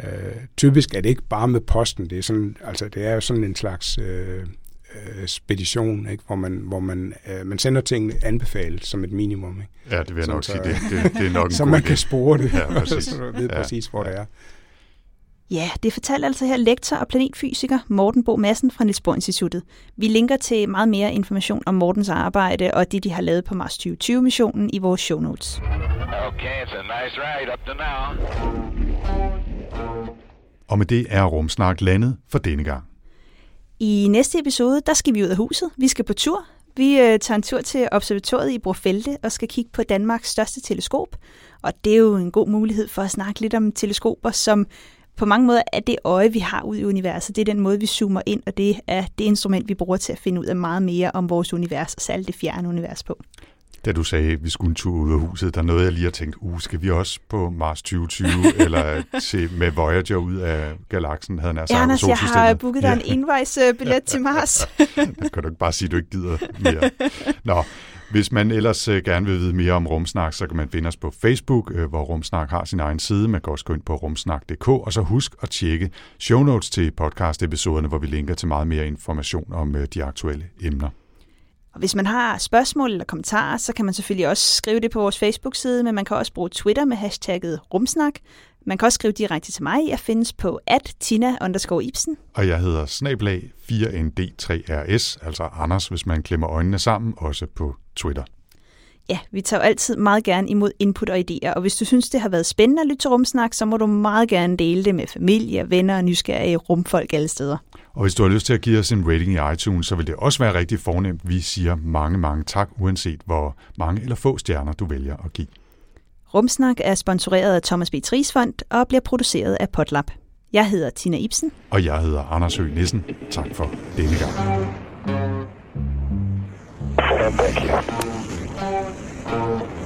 Øh, typisk er det ikke bare med posten, det er, sådan, altså, det er jo sådan en slags øh, øh, spedition, ikke? hvor man, hvor man, øh, man sender tingene anbefalet som et minimum. Ikke? Ja, det vil jeg Sådan nok så- sige. Det, det, det er nok en Så god man idé. kan spore det, Ja, præcis. så ved Ja. præcis, hvor det er. Ja, det fortalte altså her lektor og planetfysiker Morten Bo Madsen fra Niels Bohr Instituttet. Vi linker til meget mere information om Mortens arbejde og det, de har lavet på Mars 2020-missionen i vores show notes. Okay, it's a nice ride up to now. Og med det er Rumsnak landet for denne gang. I næste episode, der skal vi ud af huset. Vi skal på tur. Vi øh, tager en tur til observatoriet i Brofelte og skal kigge på Danmarks største teleskop. Og det er jo en god mulighed for at snakke lidt om teleskoper, som på mange måder er det øje, vi har ud i universet. Det er den måde, vi zoomer ind, og det er det instrument, vi bruger til at finde ud af meget mere om vores univers, og særligt det fjerne univers på. Da du sagde, at vi skulle en tur ud af huset, der nåede jeg lige at tænke, uh, skal vi også på Mars 2020, eller se med Voyager ud af galaksen, havde han Ja, Anders, jeg har solsystemet? booket dig en envejsbillet til Mars. Det kan du ikke bare sige, at du ikke gider mere. Nå, hvis man ellers øh, gerne vil vide mere om Rumsnak, så kan man finde os på Facebook, øh, hvor Rumsnak har sin egen side. Man kan også gå ind på rumsnak.dk, og så husk at tjekke show notes til podcast-episoderne, hvor vi linker til meget mere information om øh, de aktuelle emner. Og hvis man har spørgsmål eller kommentarer, så kan man selvfølgelig også skrive det på vores Facebook-side, men man kan også bruge Twitter med hashtagget rumsnak. Man kan også skrive direkte til mig. Jeg findes på at tina Ibsen. Og jeg hedder snablag 4ND3RS, altså Anders, hvis man klemmer øjnene sammen, også på Twitter. Ja, vi tager jo altid meget gerne imod input og idéer, og hvis du synes, det har været spændende at lytte til Rumsnak, så må du meget gerne dele det med familie, venner og nysgerrige rumfolk alle steder. Og hvis du har lyst til at give os en rating i iTunes, så vil det også være rigtig fornemt. Vi siger mange, mange tak, uanset hvor mange eller få stjerner du vælger at give. Rumsnak er sponsoreret af Thomas B. Tries Fond og bliver produceret af Potlab. Jeg hedder Tina Ibsen. Og jeg hedder Anders Høgh Nissen. Tak for denne gang. Thank you.